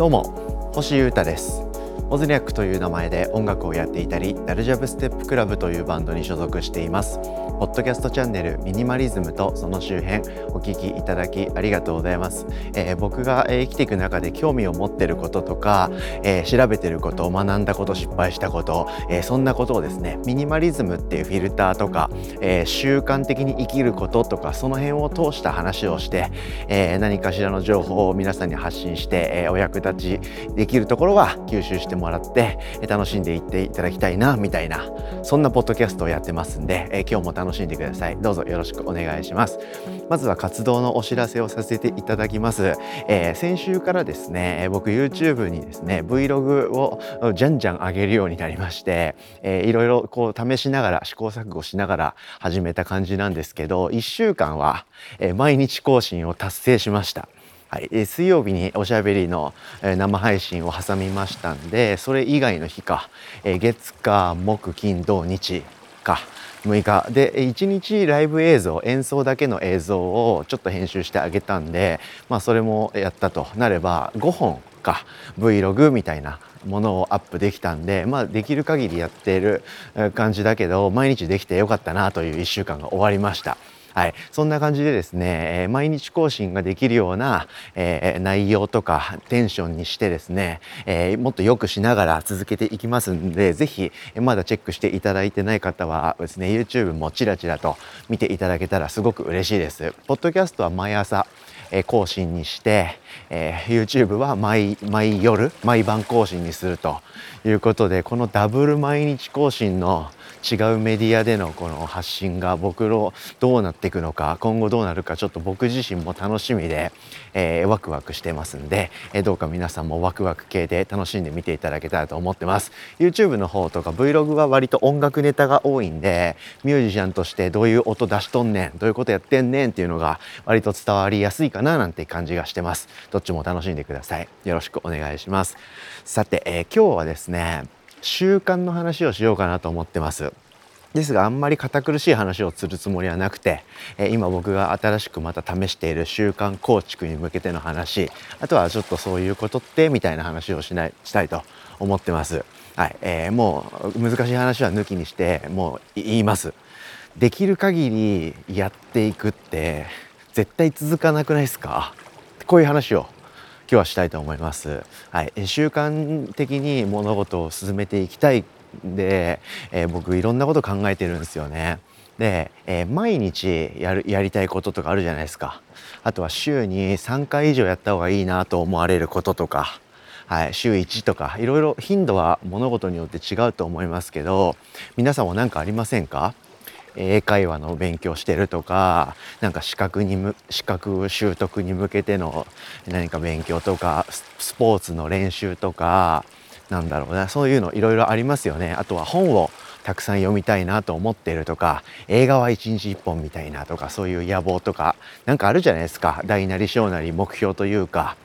どうも星優太です。オズニャックという名前で音楽をやっていたりダルジャブステップクラブというバンドに所属しています。ポッドキャストチャンネルミニマリズムとその周辺お聞きいただきありがとうございます、えー、僕が生きていく中で興味を持っていることとか、えー、調べていること学んだこと失敗したこと、えー、そんなことをですねミニマリズムっていうフィルターとか、え習慣的に生きることとかその辺を通した話をして、え何かしらの情報を皆さんに発信して、えお役立ちできるところは吸収してもらって楽しんでいっていただきたいなみたいなそんなポッドキャストをやってますんで、え今日も楽しんでください。どうぞよろしくお願いします。まずは活動のお知らせをさせていただきます、えー、先週からですね僕 YouTube にですね Vlog をじゃんじゃん上げるようになりまして、えー、いろいろこう試しながら試行錯誤しながら始めた感じなんですけど1週間は、え、毎日更新を達成しました。はい、水曜日におしゃべりの生配信を挟みましたんでそれ以外の日か月火木金土日か6日で1日ライブ映像演奏だけの映像をちょっと編集してあげたんでまあそれもやったとなれば5本か Vlog みたいなものをアップできたんでまあできる限りやっている感じだけど毎日できてよかったなという1週間が終わりました。はい、そんな感じでですね、え毎日更新ができるような、えー、内容とかテンションにしてですね、えー、もっと良くしながら続けていきますんで、ぜひまだチェックしていただいてない方はですね、YouTube もちらちらと見ていただけたらすごく嬉しいです。ポッドキャストは毎朝、え更新にして、えー、YouTube は毎毎夜毎晩更新にするということでこのダブル毎日更新の違うメディアでのこの発信が僕のどうなっていくのか今後どうなるかちょっと僕自身も楽しみで、えー、ワクワクしてますんで、えー、どうか皆さんもワクワク系で楽しんで見ていただけたらと思ってます。YouTube の方とか Vlog は割と音楽ネタが多いんでミュージシャンとしてどういう音出しとんねんどういうことやってんねんっていうのが割と伝わりやすいかななんて感じがしてます。どっちも楽しんでください。よろしくお願いします。さて、えー、今日はですね習慣の話をしようかなと思ってます。ですがあんまり堅苦しい話をするつもりはなくて、え今僕が新しくまた試している習慣構築に向けての話あとはちょっとそういうことってみたいな話をしないしたいと思ってます。はい、えー、もう難しい話は抜きにしてもう言います。できる限りやっていくって絶対続かなくないですか？こういう話を今日はしたいと思います。はい、習慣的に物事を進めていきたいんで、えー、僕いろんなこと考えてるんですよね。で、えー、毎日やるやりたいこととかあるじゃないですか。あとは週に3回以上やった方がいいなと思われることとか。はい、週1とかいろいろ頻度は物事によって違うと思いますけど皆さんも何かありませんか？英会話の勉強してるとかなんか資格にむ資格習得に向けての何か勉強とかスポーツの練習とかなんだろうなそういうのいろいろありますよね。あとは本をたくさん読みたいなと思ってるとか映画は一日一本みたいなとかそういう野望とかなんかあるじゃないですか。大なり小なり目標というか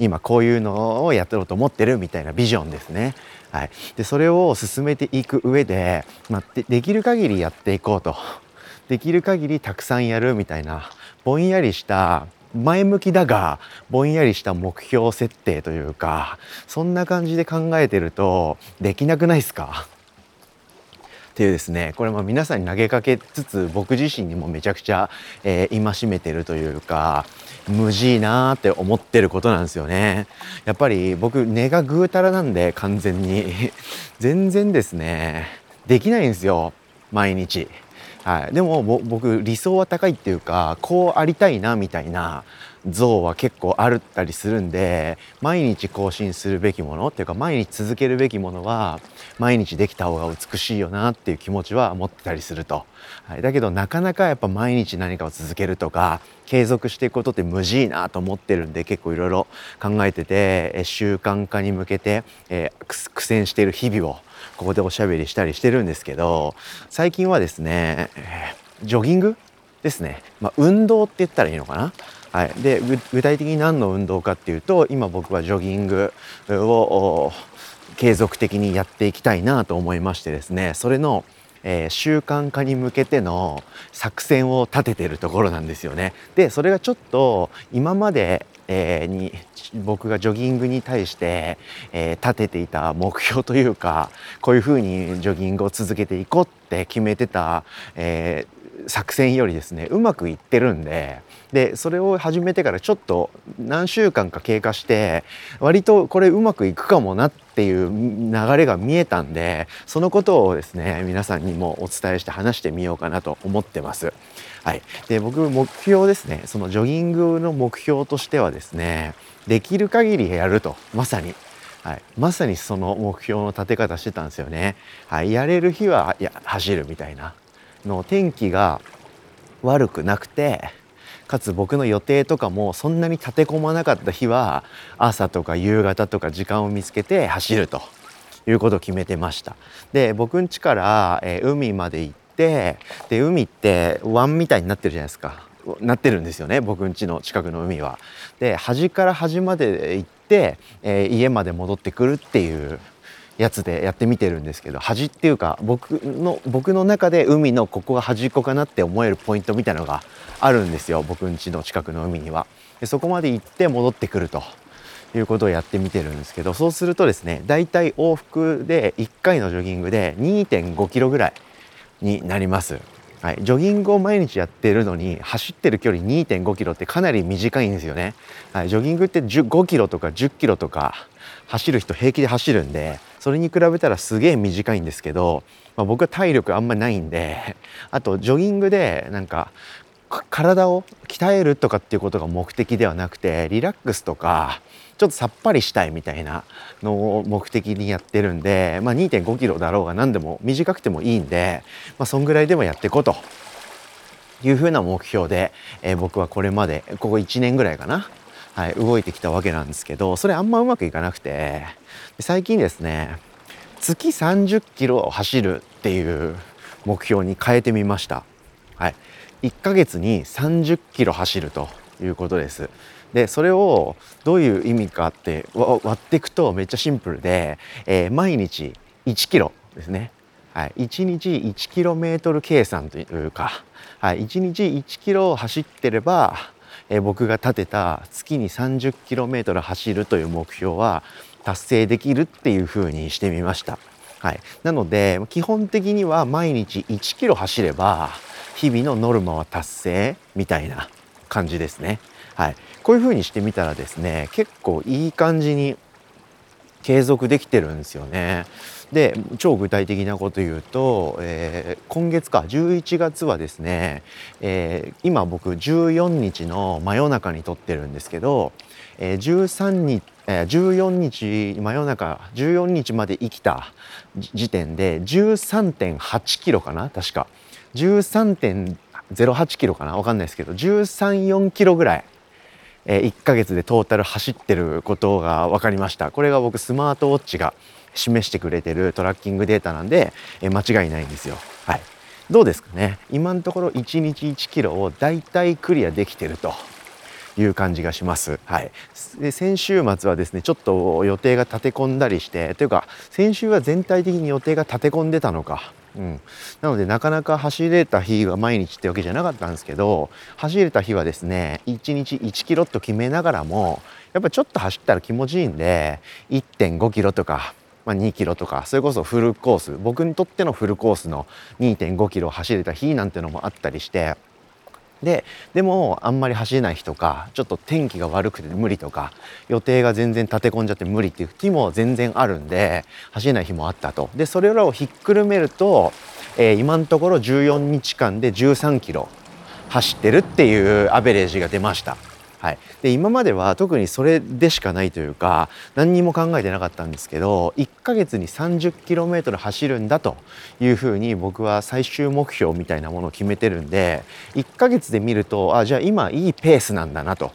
今こういうのをやってろうと思ってるみたいなビジョンですね。はい、でそれを進めていく上で、まあ、でできる限りやっていこうと。できる限りたくさんやるみたいなぼんやりした前向きだがぼんやりした目標設定というかそんな感じで考えてるとできなくないですか？っていうですねこれも皆さんに投げかけつつ僕自身にもめちゃくちゃ、えー、戒めてるというか無事なーって思ってることなんですよね。やっぱり僕根がぐうたらなんで完全に。全然ですねできないんですよ毎日。はい、でも僕理想は高いっていうかこうありたいなみたいな像は結構あるったりするんで毎日更新するべきものっていうか毎日続けるべきものは毎日できた方が美しいよなっていう気持ちは持ってたりすると、はい、だけどなかなかやっぱ毎日何かを続けるとか継続していくことって無事いなと思ってるんで結構いろいろ考えてて習慣化に向けて、えー、苦戦している日々をここでおしゃべりしたりしてるんですけど最近はですね、えー、ジョギングですね、まあ、運動って言ったらいいのかなはい、で具体的に何の運動かっていうと今僕はジョギングを継続的にやっていきたいなと思いましてですねそれの、えー、習慣化に向けての作戦を立ててるところなんですよね。でそれがちょっと今までえ、に僕がジョギングに対して、えー、立てていた目標というかこういうふうにジョギングを続けていこうって決めてた、えー、作戦よりですねうまくいってるんででそれを始めてからちょっと何週間か経過して割とこれうまくいくかもなっていう流れが見えたんでそのことをですね皆さんにもお伝えして話してみようかなと思ってます。はい、で僕目標ですねそのジョギングの目標としてはですねできる限りやると。まさに。はい、まさにその目標の立て方してたんですよね。はい、やれる日はや走るみたいな。の天気が悪くなくてかつ僕の予定とかもそんなに立て込まなかった日は朝とか夕方とか時間を見つけて走るということを決めてましたで僕ん家から、え、海まで行ってで海って湾みたいになってるじゃないですかなってるんですよね僕ん家の近くの海は。で端から端まで行って、えー、家まで戻ってくるっていうやつでやってみてるんですけど端っていうか僕の僕の中で海のここが端っこかなって思えるポイントみたいのがあるんですよ。僕ん家の近くの海には。でそこまで行って戻ってくるということをやってみてるんですけどそうするとですねだいたい往復で1回のジョギングで2.5キロぐらいになります。はい、ジョギングを毎日やってるのに走ってる距離2.5キロってかなり短いんですよね、はい、ジョギングって5キロとか10キロとか走る人平気で走るんでそれに比べたらすげえ短いんですけど、まあ、僕は体力あんまないんで あとジョギングでなんか体を鍛えるとかっていうことが目的ではなくてリラックスとかちょっとさっぱりしたいみたいなのを目的にやってるんで、まあ、2.5キロだろうが何でも短くてもいいんで、まあ、そんぐらいでもやっていこうというふうな目標で、えー、僕はこれまでここ1年ぐらいかなはい、動いてきたわけなんですけどそれあんまうまくいかなくて最近ですね月30キロ走るっていう目標に変えてみました。はい、1ヶ月に30キロ走るということです。でそれをどういう意味かって割っていくとめっちゃシンプルで、えー、毎日1キロですね。はい、1日1キロメートル計算というか、はい、1日1キロ走ってればえ僕が立てた月に 30km 走るという目標は達成できるっていうふうにしてみました。はい、なので基本的には毎日1キロ走れば日々のノルマは達成みたいな感じですね。はい、こういうふうにしてみたらですね結構いい感じに継続できてるんですよね。で超具体的なこと言うと、えー、今月か11月はですね、えー、今僕14日の真夜中に撮ってるんですけど、えー、13日14日真夜中14日まで生きた時点で13.8キロかな確か。13.08キロかな分かんないですけど134キロぐらいえ1ヶ月でトータル走ってることが分かりました。これが僕スマートウォッチが示してくれてるトラッキングデータなんで、え間違いないんですよ。はい。どうですかね？今のところ1日1キロをだいたいクリアできてるという感じがします。はい、で先週末はですねちょっと予定が立て込んだりしてというか先週は全体的に予定が立て込んでたのか。うん、なのでなかなか走れた日が毎日ってわけじゃなかったんですけど走れた日はですね1日1キロと決めながらもやっぱちょっと走ったら気持ちいいんで1.5キロとか、まあ、2キロとかそれこそフルコース僕にとってのフルコースの2.5キロ走れた日なんてのもあったりしてででもあんまり走れない日とかちょっと天気が悪くて無理とか予定が全然立て込んじゃって無理っていう日も全然あるんで走れない日もあったとでそれらをひっくるめると、えー、今のところ14日間で13キロ走ってるっていうアベレージが出ました。はい、で今までは特にそれでしかないというか何にも考えてなかったんですけど1ヶ月に 30km 走るんだというふうに僕は最終目標みたいなものを決めてるんで1ヶ月で見るとあじゃあ今いいペースなんだなと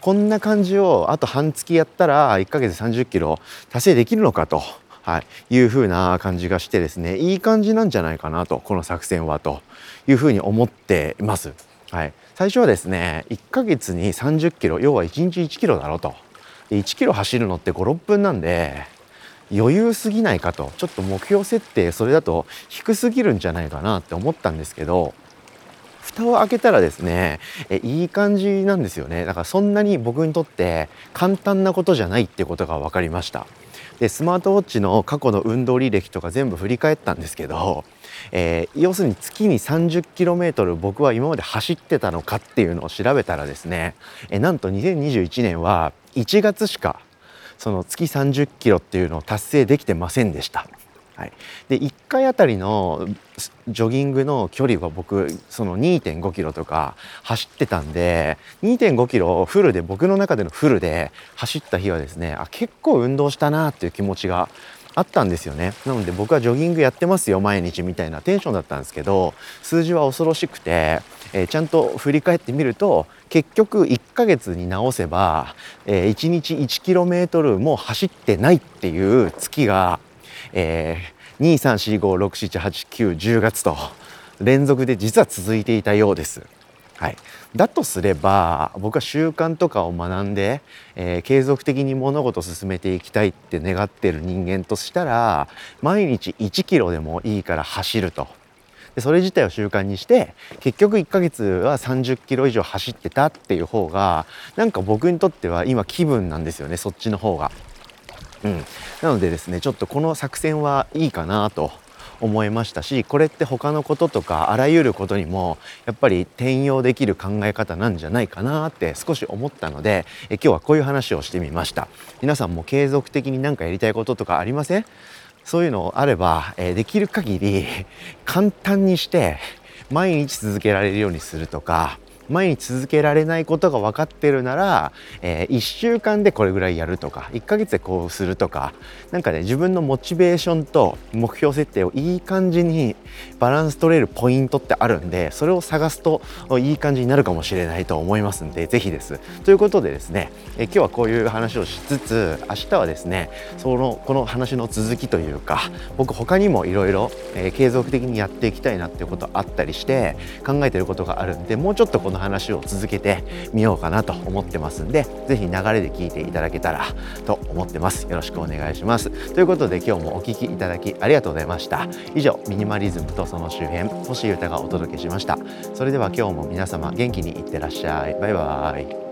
こんな感じをあと半月やったら1ヶ月30キロ達成できるのかと。はい、いうふうな感じがしてですねいい感じなんじゃないかなとこの作戦はというふうに思っています。はい、最初はですね1ヶ月に30キロ要は1日1キロだろうと。1キロ走るのって56分なんで余裕すぎないかと。ちょっと目標設定それだと低すぎるんじゃないかなって思ったんですけど蓋を開けたらですねえいい感じなんですよね。だからそんなに僕にとって簡単なことじゃないってことが分かりました。でスマートウォッチの過去の運動履歴とか全部振り返ったんですけど、えー、要するに月に 30km 僕は今まで走ってたのかっていうのを調べたらですね、えなんと2021年は1月しかその月30キロっていうのを達成できてませんでした。はい、で1回あたりのジョギングの距離は僕その2.5キロとか走ってたんで2.5キロフルで僕の中でのフルで走った日はですねあ結構運動したなっていう気持ちがあったんですよね。なので僕はジョギングやってますよ毎日みたいなテンションだったんですけど数字は恐ろしくて、えー、ちゃんと振り返ってみると結局1ヶ月に直せば、えー、1日 1km も走ってないっていう月がえー、23456789110月と連続で実は続いていたようです。はい、だとすれば僕は習慣とかを学んで、えー、継続的に物事を進めていきたいって願ってる人間としたら毎日1キロでもいいから走るとでそれ自体を習慣にして結局1ヶ月は30キロ以上走ってたっていう方がなんか僕にとっては今気分なんですよねそっちの方が。うん、なのでですねちょっとこの作戦はいいかなと思いましたしこれって他のこととかあらゆることにもやっぱり転用できる考え方なんじゃないかなって少し思ったのでえ今日はこういう話をしてみました。皆さんも継続的に何かやりたいこととかありません？そういうのあれば、えできる限り簡単にして毎日続けられるようにするとか毎日続けられないことが分かってるなら、えー、1週間でこれぐらいやるとか1ヶ月でこうするとか何かね自分のモチベーションと目標設定をいい感じにバランス取れるポイントってあるんでそれを探すといい感じになるかもしれないと思いますんで是非です。ということでですね、え今日はこういう話をしつつ明日はですねそのこの話の続きというか僕他にもいろいろ継続的にやっていきたいなっていうことあったりして考えてることがあるんでもうちょっとこの話を続けてみようかなと思ってますんで是非流れで聞いていただけたらと思ってます。よろしくお願いします。ということで今日もお聴きいただきありがとうございました。以上ミニマリズムとその周辺星優太がお届けしました。それでは今日も皆様元気にいってらっしゃい。バイバーイ。